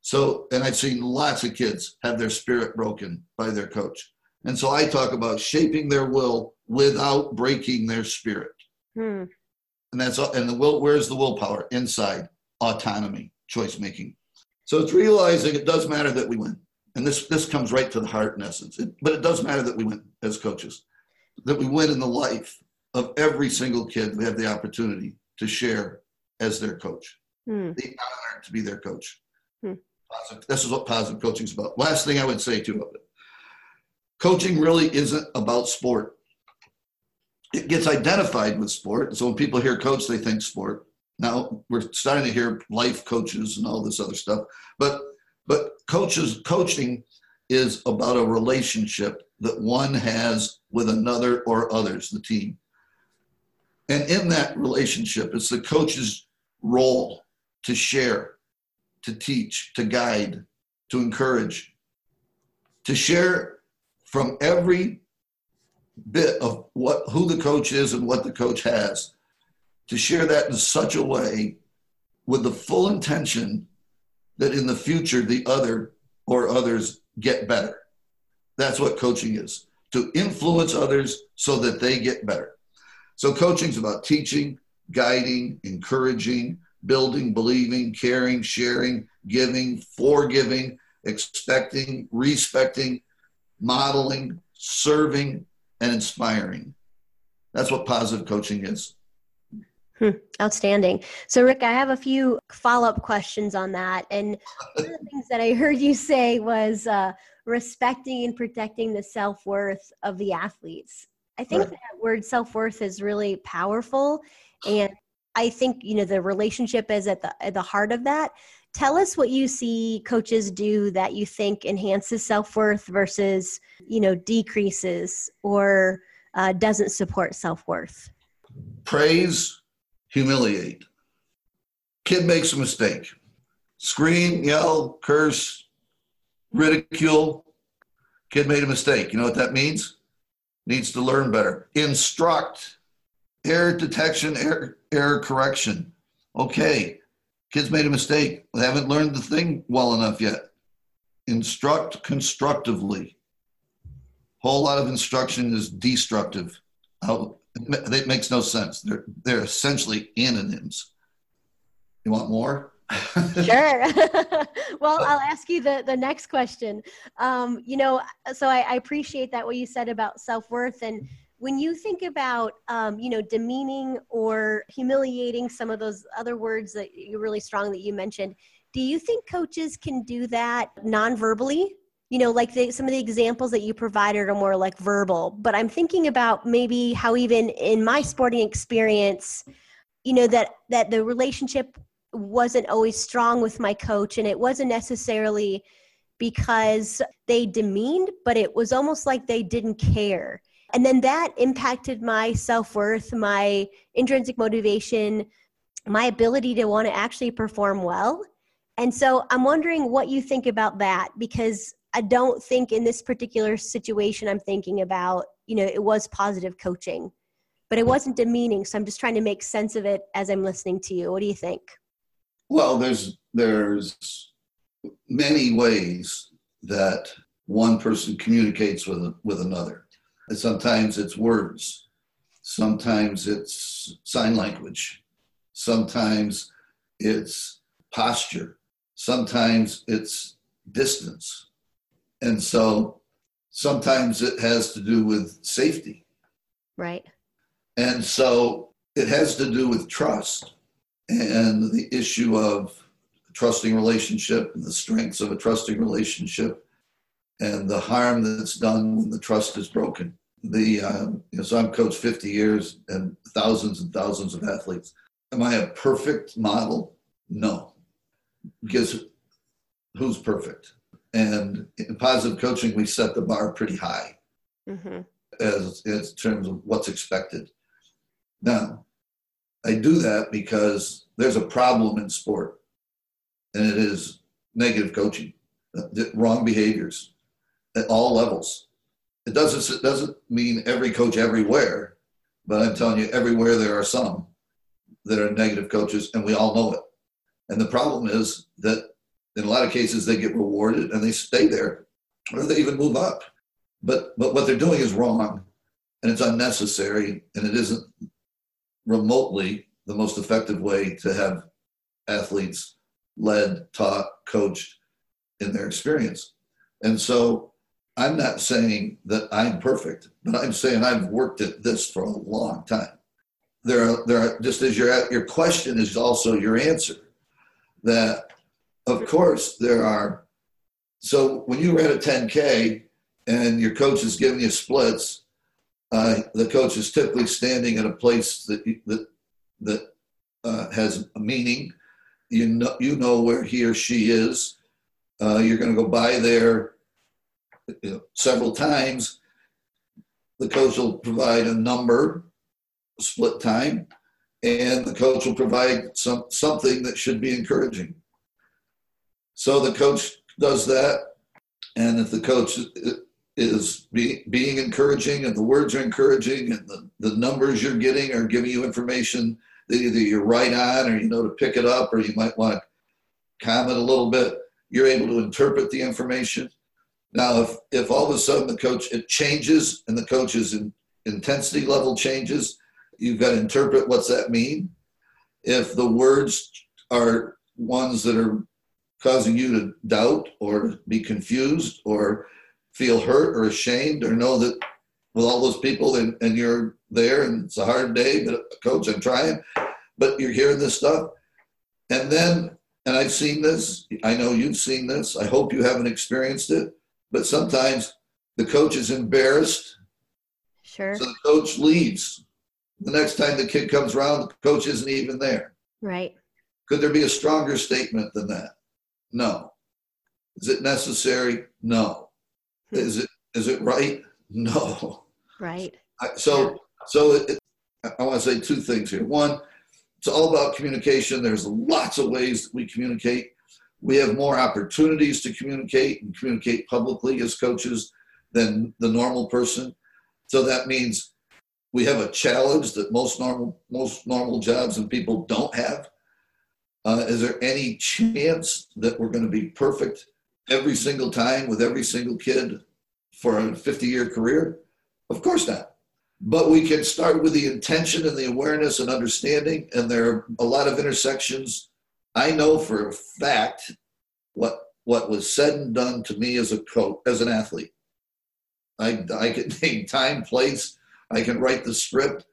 So, and I've seen lots of kids have their spirit broken by their coach. And so I talk about shaping their will without breaking their spirit. Hmm. And that's and the will. Where's the willpower? Inside autonomy, choice making. So it's realizing it does matter that we win, and this this comes right to the heart in essence. It, but it does matter that we win as coaches, that we win in the life of every single kid. We have the opportunity to share as their coach, hmm. the honor to be their coach. Positive, this is what positive coaching is about. Last thing I would say too of it, coaching really isn't about sport. It gets identified with sport. So when people hear coach, they think sport. Now we're starting to hear life coaches and all this other stuff. But but coaches coaching is about a relationship that one has with another or others, the team. And in that relationship, it's the coach's role to share, to teach, to guide, to encourage, to share from every bit of what who the coach is and what the coach has to share that in such a way with the full intention that in the future the other or others get better. That's what coaching is to influence others so that they get better. So, coaching is about teaching, guiding, encouraging, building, believing, caring, sharing, giving, forgiving, expecting, respecting, modeling, serving, and inspiring. That's what positive coaching is. Hmm, outstanding. So, Rick, I have a few follow up questions on that. And *laughs* one of the things that I heard you say was uh, respecting and protecting the self worth of the athletes. I think right. that word self worth is really powerful. *sighs* And I think, you know, the relationship is at the, at the heart of that. Tell us what you see coaches do that you think enhances self worth versus, you know, decreases or uh, doesn't support self worth. Praise humiliate. Kid makes a mistake. Scream, yell, curse, ridicule. Kid made a mistake. You know what that means? Needs to learn better. Instruct. Error detection, error, error correction. Okay, kids made a mistake. They haven't learned the thing well enough yet. instruct constructively. Whole lot of instruction is destructive. It makes no sense. They're they're essentially anonyms. You want more? Sure. *laughs* *laughs* well, I'll ask you the, the next question. Um, you know, so I, I, appreciate that what you said about self worth. And when you think about, um, you know, demeaning or humiliating some of those other words that you're really strong that you mentioned, do you think coaches can do that non verbally? You know, like the, some of the examples that you provided are more like verbal, but I'm thinking about maybe how even in my sporting experience, you know that that the relationship wasn't always strong with my coach and it wasn't necessarily because they demeaned but it was almost like they didn't care. And then that impacted my self-worth my intrinsic motivation my ability to want to actually perform well. And so i'm wondering what you think about that because i don't think in this particular situation i'm thinking about you know it was positive coaching but it wasn't demeaning so i'm just trying to make sense of it as i'm listening to you. What do you think well, there's there's many ways that one person communicates with with another. And sometimes it's words, sometimes it's sign language, sometimes it's posture, sometimes it's distance. And so sometimes it has to do with safety. Right. And so it has to do with trust and the issue of trusting relationship and the strengths of a trusting relationship and the harm that's done when the trust is broken. The uh, you know, so I'm coached 50 years and thousands and thousands of athletes. Am I a perfect model? No, because who's perfect? And in positive coaching, we set the bar pretty high mm-hmm. as in terms of what's expected. Now, I do that because there's a problem in sport, and it is negative coaching, wrong behaviors at all levels. It doesn't it doesn't mean every coach everywhere, but I'm telling you, everywhere there are some that are negative coaches, and we all know it. And the problem is that in a lot of cases they get rewarded and they stay there, or they even move up. But but what they're doing is wrong, and it's unnecessary, and it isn't remotely the most effective way to have athletes led, taught, coached in their experience. And so I'm not saying that I'm perfect, but I'm saying I've worked at this for a long time. There are, there are just as your, your question is also your answer, that of course there are. So when you ran a 10K and your coach is giving you splits, uh, the coach is typically standing at a place that that that uh, has a meaning. You know, you know where he or she is. Uh, you're going to go by there you know, several times. The coach will provide a number, split time, and the coach will provide some something that should be encouraging. So the coach does that, and if the coach is be, being encouraging and the words are encouraging and the, the numbers you're getting are giving you information that either you're right on or you know to pick it up or you might want to comment a little bit. You're able to interpret the information. Now if, if all of a sudden the coach it changes and the coach's in, intensity level changes you've got to interpret what's that mean. If the words are ones that are causing you to doubt or be confused or feel hurt or ashamed or know that with all those people and, and you're there and it's a hard day, but coach, I'm trying, but you're hearing this stuff. And then, and I've seen this, I know you've seen this, I hope you haven't experienced it, but sometimes the coach is embarrassed. Sure. So the coach leaves. The next time the kid comes around, the coach isn't even there. Right. Could there be a stronger statement than that? No. Is it necessary? No. Is it is it right? *laughs* No. Right. So yeah. so it, I want to say two things here. One, it's all about communication. There's lots of ways that we communicate. We have more opportunities to communicate and communicate publicly as coaches than the normal person. So that means we have a challenge that most normal most normal jobs and people don't have. Uh, is there any chance that we're going to be perfect every single time with every single kid for a 50 year career? Of course not. But we can start with the intention and the awareness and understanding. And there are a lot of intersections. I know for a fact what what was said and done to me as a coach, as an athlete. I, I can *laughs* name time, place. I can write the script.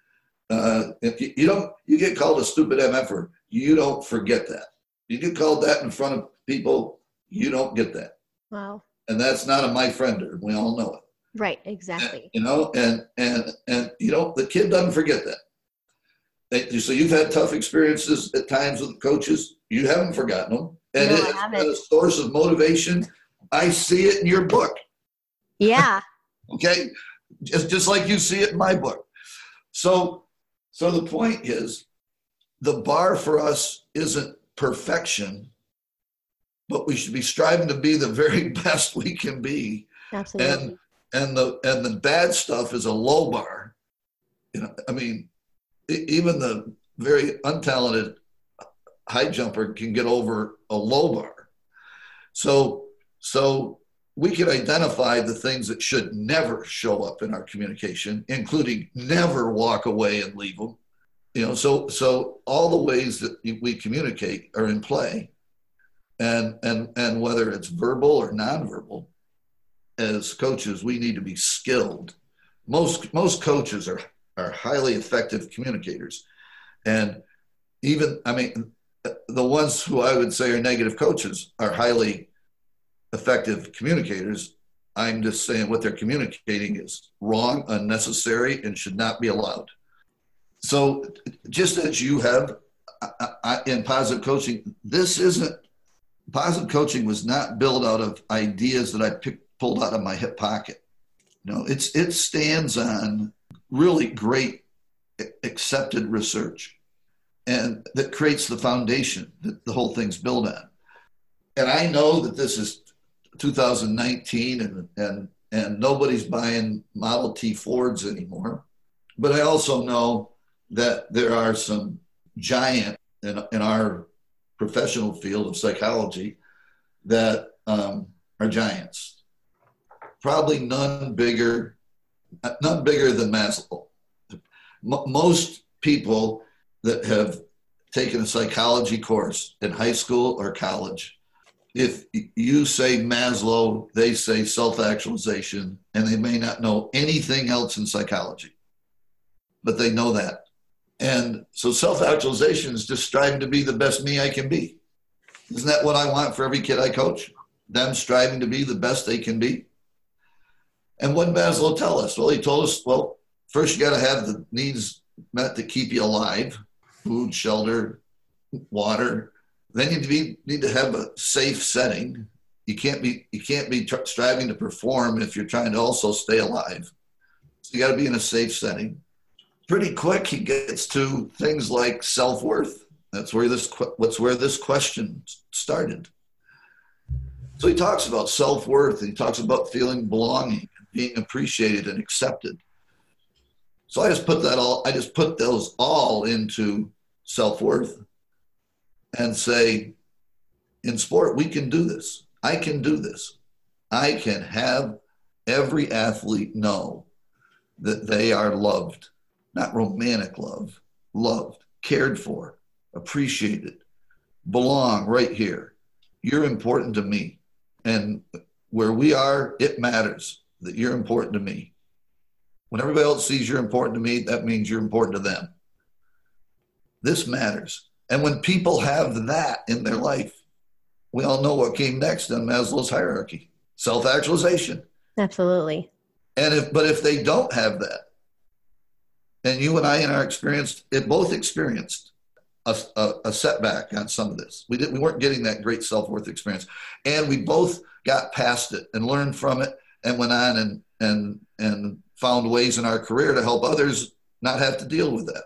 Uh, if you, you don't, you get called a stupid MFer. You don't forget that. You get called that in front of people. You don't get that. Wow. And that's not a my friender. We all know it. Right. Exactly. And, you know, and and and you know, the kid doesn't forget that. They, so you've had tough experiences at times with coaches. You haven't forgotten them, and No, I it's been a source of motivation. I see it in your book. Yeah. *laughs* okay just just like you see it in my book so so the point is the bar for us isn't perfection but we should be striving to be the very *laughs* best we can be. Absolutely. and the and the bad stuff is a low bar. You know i mean even the very untalented high jumper can get over a low bar. So so we can identify the things that should never show up in our communication including never walk away and leave them you know so so all the ways that we communicate are in play and and and whether it's verbal or nonverbal as coaches we need to be skilled. Most most coaches are are highly effective communicators. And even i mean the ones who i would say are negative coaches are highly effective communicators. I'm just saying what they're communicating is wrong unnecessary and should not be allowed. So just as you have I, I, in positive coaching this isn't positive coaching was not built out of ideas that i picked pulled out of my hip pocket. No it's it stands on really great accepted research and that creates the foundation that the whole thing's built on. And i know that this is 2019 and and and nobody's buying model t fords anymore but i also know that there are some giant in, in our professional field of psychology that um, are giants. Probably none bigger none bigger than maslow. Most people that have taken a psychology course in high school or college if you say maslow they say self-actualization and they may not know anything else in psychology but they know that and so self-actualization is just striving to be the best me i can be isn't that what i want for every kid i coach them striving to be the best they can be and what did Maslow tell us? Well, he told us, well, first you got to have the needs met to keep you alive food, shelter, water. Then you need to, have a safe setting. You can't be you can't be tr- striving to perform if you're trying to also stay alive. So you got to be in a safe setting. Pretty quick, he gets to things like self worth. That's where this what's where this question started. So he talks about self worth. He talks about feeling belonging, being appreciated and accepted. So I just put that all. I just put those all into self worth, and say, in sport we can do this. I can do this. I can have every athlete know that they are loved, not romantic love, loved, cared for, appreciated, belong right here. You're important to me. And where we are, it matters that you're important to me. When everybody else sees you're important to me, that means you're important to them. This matters. And when people have that in their life, we all know what came next in Maslow's hierarchy self actualization. Absolutely. And if, but if they don't have that, and you and I in our experience, it both experienced a, a, a setback on some of this. We didn't, we weren't getting that great self worth experience, and we both got past it and learned from it, and went on and and and found ways in our career to help others not have to deal with that.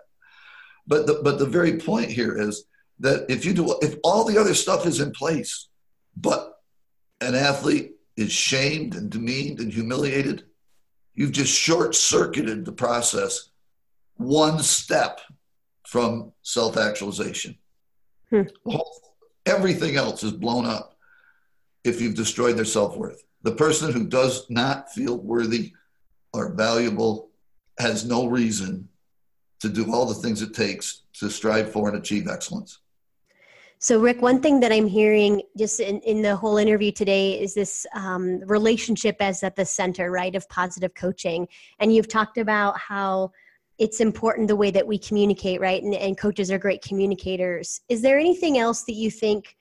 But the but the very point here is that if you do if all the other stuff is in place, but an athlete is shamed and demeaned and humiliated, you've just short circuited the process one step from self actualization. Hmm. Everything else is blown up. if you've destroyed their self worth. The person who does not feel worthy or valuable has no reason to do all the things it takes to strive for and achieve excellence. So, Rick, one thing that I'm hearing just in, in the whole interview today is this um, relationship as at the center, right, of positive coaching. And you've talked about how it's important the way that we communicate, right? And, and coaches are great communicators. Is there anything else that you think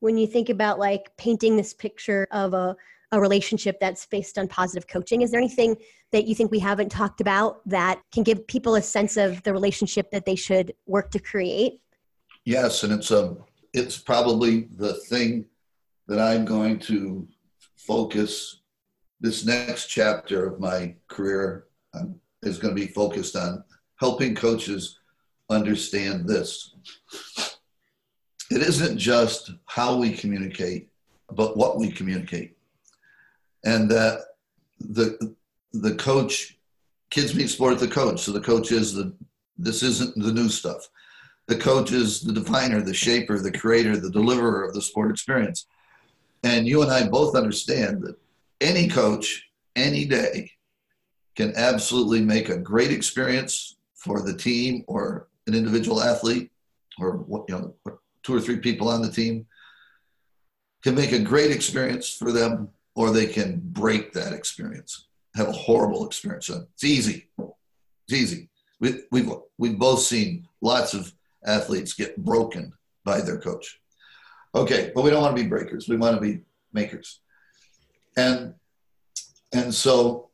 when you think about like painting this picture of a, a relationship that's based on positive coaching? Is there anything that you think we haven't talked about that can give people a sense of the relationship that they should work to create? Yes, and it's a it's probably the thing that I'm going to focus this next chapter of my career um, is going to be focused on helping coaches understand this. It isn't just how we communicate, but what we communicate. And that the the coach kids meet sport the coach. So the coach is the this isn't the new stuff the coach is the definer, the shaper, the creator, the deliverer of the sport experience. And you and I both understand that any coach, any day, can absolutely make a great experience for the team or an individual athlete or you know two or three people on the team can make a great experience for them or they can break that experience have a horrible experience it's easy it's easy we, we've, we've both seen lots of athletes get broken by their coach. Okay, but we don't want to be breakers. We want to be makers. And and so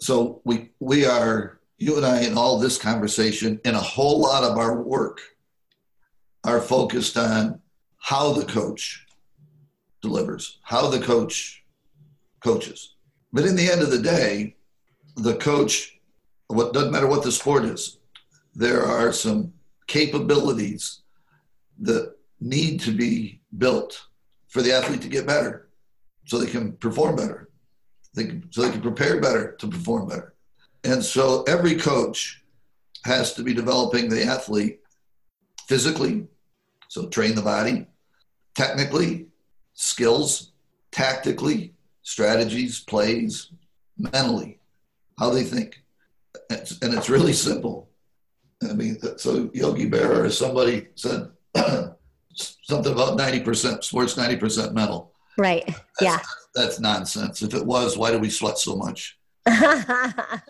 so we we are you and I in all this conversation and a whole lot of our work are focused on how the coach delivers, how the coach coaches. But in the end of the day, the coach, what doesn't matter what the sport is, there are some capabilities that need to be built for the athlete to get better so they can perform better they can, so they can prepare better to perform better. And so every coach has to be developing the athlete physically so train the body technically skills tactically strategies plays mentally how they think. And it's really simple. I mean, so Yogi Berra or somebody said *clears throat* something about 90% sports, 90% mental. Right. That's, yeah. That's nonsense. If it was, why do we sweat so much? *laughs*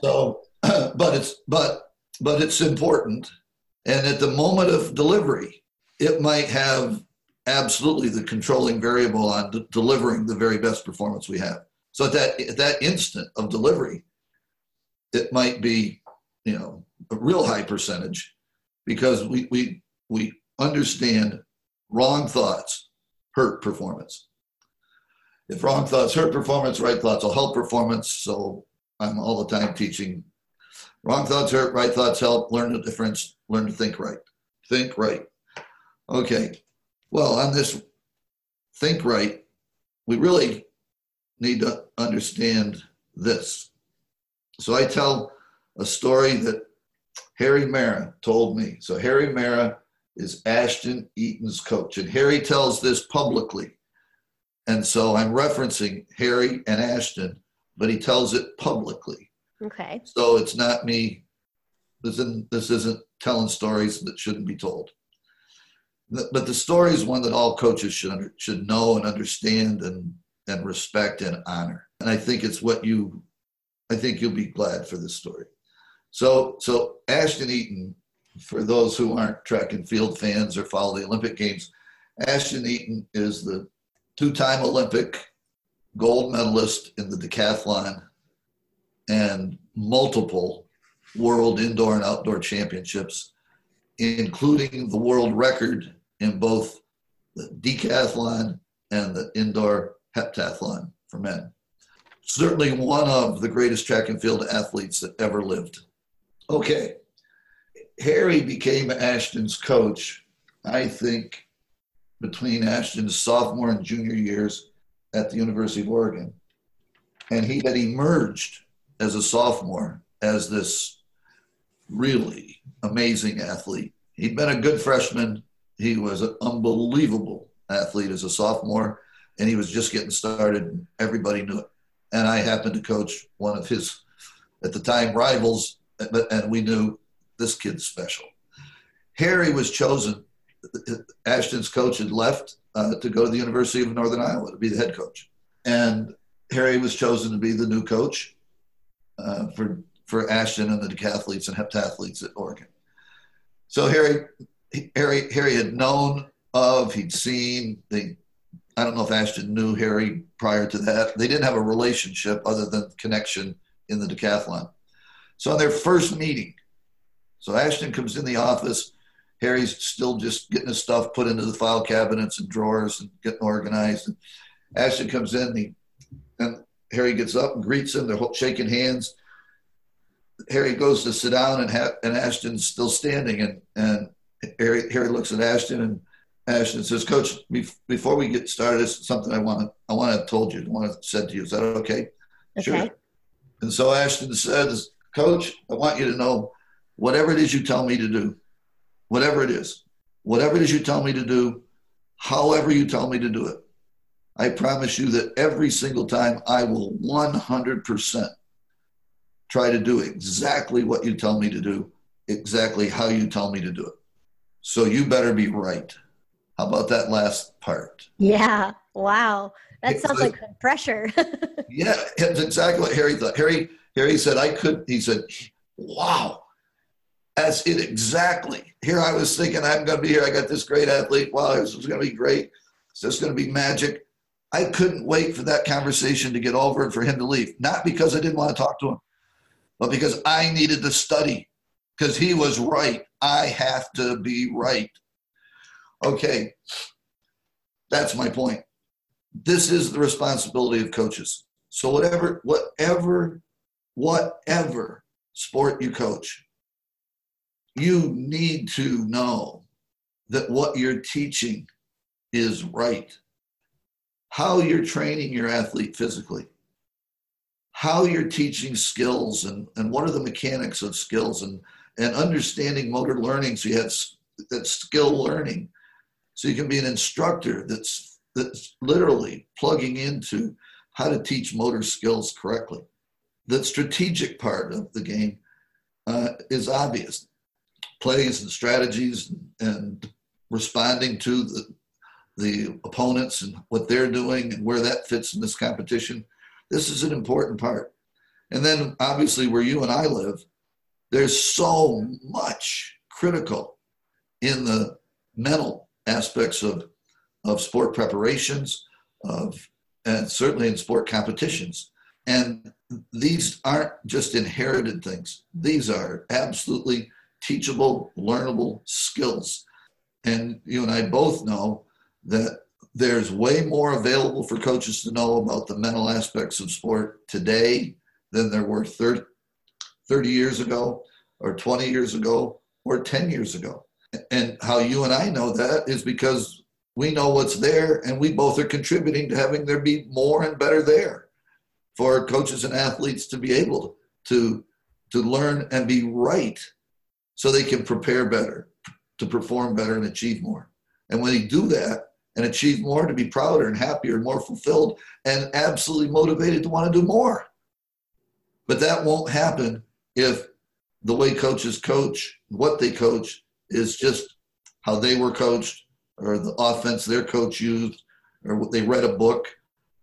so, *clears throat* but it's, but, but it's important. And at the moment of delivery, it might have absolutely the controlling variable on de- delivering the very best performance we have. So at that, at that instant of delivery, it might be, you know, a real high percentage because we, we, we understand wrong thoughts hurt performance. If wrong thoughts hurt performance, right thoughts will help performance. So I'm all the time teaching wrong thoughts hurt, right thoughts help. Learn the difference, learn to think right. Think right. Okay. Well, on this think right, we really need to understand this. So I tell a story that Harry Marra told me. So Harry Marra is Ashton Eaton's coach, and Harry tells this publicly. And so I'm referencing Harry and Ashton, but he tells it publicly. Okay. So it's not me. This isn't, this isn't telling stories that shouldn't be told. But the story is one that all coaches should under, should know and understand and and respect and honor. And I think it's what you. I think you'll be glad for this story. So, so Ashton Eaton, for those who aren't track and field fans or follow the Olympic Games, Ashton Eaton is the two-time Olympic gold medalist in the decathlon and multiple world indoor and outdoor championships, including the world record in both the decathlon and the indoor heptathlon for men. Certainly one of the greatest track and field athletes that ever lived. Okay. Harry became Ashton's coach, I think, between Ashton's sophomore and junior years at the University of Oregon. And he had emerged as a sophomore as this really amazing athlete. He'd been a good freshman. He was an unbelievable athlete as a sophomore. and he was just getting started. Everybody knew it. And I happened to coach one of his, at the time, rivals, and we knew this kid's special. Harry was chosen. Ashton's coach had left uh, to go to the University of Northern Iowa to be the head coach. And Harry was chosen to be the new coach uh, for, for Ashton and the decathletes and heptathletes at Oregon. So Harry, Harry, Harry had known of, he'd seen, they, I don't know if Ashton knew Harry prior to that. They didn't have a relationship other than connection in the decathlon. So on their first meeting, so Ashton comes in the office. Harry's still just getting his stuff put into the file cabinets and drawers and getting organized. And Ashton comes in, and, he, and Harry gets up and greets him. They're shaking hands. Harry goes to sit down, and, ha- and Ashton's still standing. And, and Harry, Harry looks at Ashton, and Ashton says, "Coach, before we get started, it's something I want to I want to have told you, I want to said to you. Is that okay?" Okay. Sure. And so Ashton says, "Coach, I want you to know whatever it is you tell me to do, whatever it is, whatever it is you tell me to do, however you tell me to do it, I promise you that every single time I will 100% try to do exactly what you tell me to do, exactly how you tell me to do it. So you better be right. How about that last part? Yeah. Wow. That sounds like pressure. *laughs* yeah, it's exactly what Harry thought. Harry Harry said I could. He said, "Wow, that's it exactly. Here I was thinking I'm going to be here. I got this great athlete. Wow, this is going to be great. It's just going to be magic. I couldn't wait for that conversation to get over and for him to leave. Not because I didn't want to talk to him, but because I needed to study. Because he was right. I have to be right. Okay, that's my point. This is the responsibility of coaches. So whatever, whatever, whatever sport you coach, you need to know that what you're teaching is right. How you're training your athlete physically, how you're teaching skills, and, and what are the mechanics of skills, and, and understanding motor learning so you have that skill learning. So you can be an instructor that's, that's literally plugging into how to teach motor skills correctly. The strategic part of the game uh, is obvious plays and strategies and responding to the, the opponents and what they're doing and where that fits in this competition. This is an important part. And then, obviously, where you and I live, there's so much critical in the mental aspects of, of sport preparations, of, and certainly in sport competitions. And these aren't just inherited things, these are absolutely teachable, learnable skills. And you and I both know that there's way more available for coaches to know about the mental aspects of sport today than there were 30, 30 years ago, or 20 years ago, or 10 years ago. And how you and I know that is because we know what's there and we both are contributing to having there be more and better there for coaches and athletes to be able to to learn and be right so they can prepare better, to perform better and achieve more. And when they do that and achieve more, to be prouder and happier and more fulfilled and absolutely motivated to want to do more. But that won't happen if the way coaches coach, what they coach, is just how they were coached or the offense their coach used or they read a book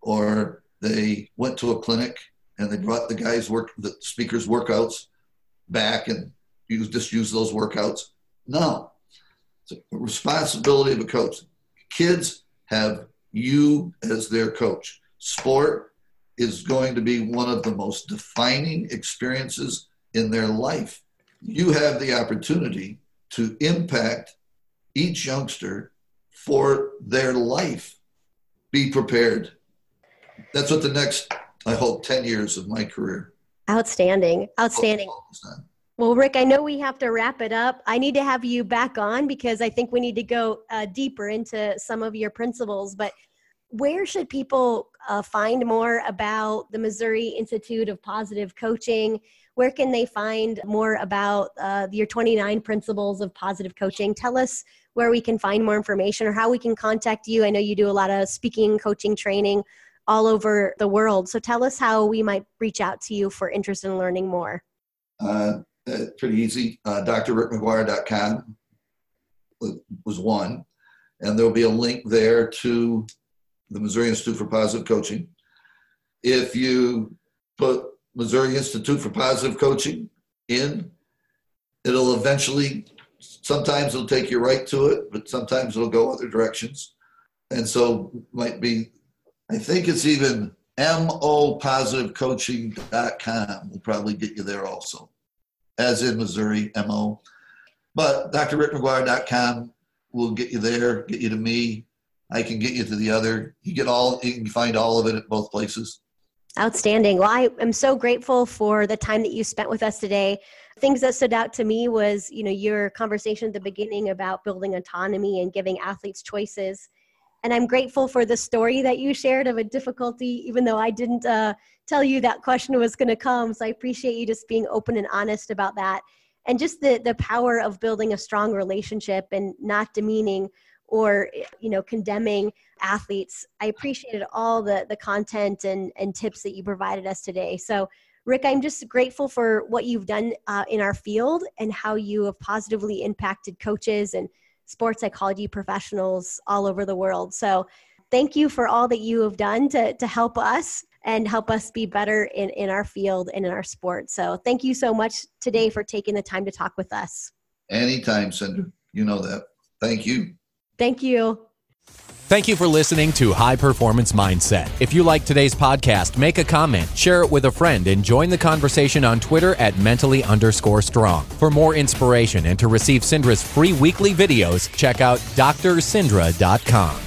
or they went to a clinic and they brought the guys work the speakers workouts back and you just use those workouts. No, it's a responsibility of a coach. Kids have you as their coach. Sport is going to be one of the most defining experiences in their life. You have the opportunity to impact each youngster for their life. Be prepared. That's what the next, I hope, 10 years of my career. Outstanding. Outstanding. Well, Rick, I know we have to wrap it up. I need to have you back on because I think we need to go uh, deeper into some of your principles. But where should people uh, find more about the Missouri Institute of Positive Coaching? Where can they find more about uh, your 29 principles of positive coaching? Tell us where we can find more information or how we can contact you. I know you do a lot of speaking, coaching, training all over the world. So tell us how we might reach out to you for interest in learning more. Uh, uh pretty easy. Uh, drrickmcguire.com was one. And there'll be a link there to the Missouri Institute for Positive Coaching. If you put Missouri Institute for Positive Coaching in, it'll eventually sometimes it'll take you right to it, but sometimes it'll go other directions. And so might be, I think it's even mopositivecoaching.com will probably get you there also, as in Missouri, MO. But drrickmcguire.com will get you there, get you to me. I can get you to the other. You get all, you can find all of it at both places. Outstanding. Well, I am so grateful for the time that you spent with us today. Things that stood out to me was, you know, your conversation at the beginning about building autonomy and giving athletes choices. And I'm grateful for the story that you shared of a difficulty, even though I didn't uh, tell you that question was going to come. So I appreciate you just being open and honest about that. And just the, the power of building a strong relationship and not demeaning or you know condemning athletes i appreciated all the the content and and tips that you provided us today so rick i'm just grateful for what you've done uh, in our field and how you have positively impacted coaches and sports psychology professionals all over the world so thank you for all that you have done to, to help us and help us be better in, in our field and in our sport so thank you so much today for taking the time to talk with us anytime Cindra you know that thank you Thank you. Thank you for listening to High Performance Mindset. If you like today's podcast, make a comment, share it with a friend, and join the conversation on Twitter at mentally underscore strong. For more inspiration and to receive Cindra's free weekly videos, check out drcindra.com.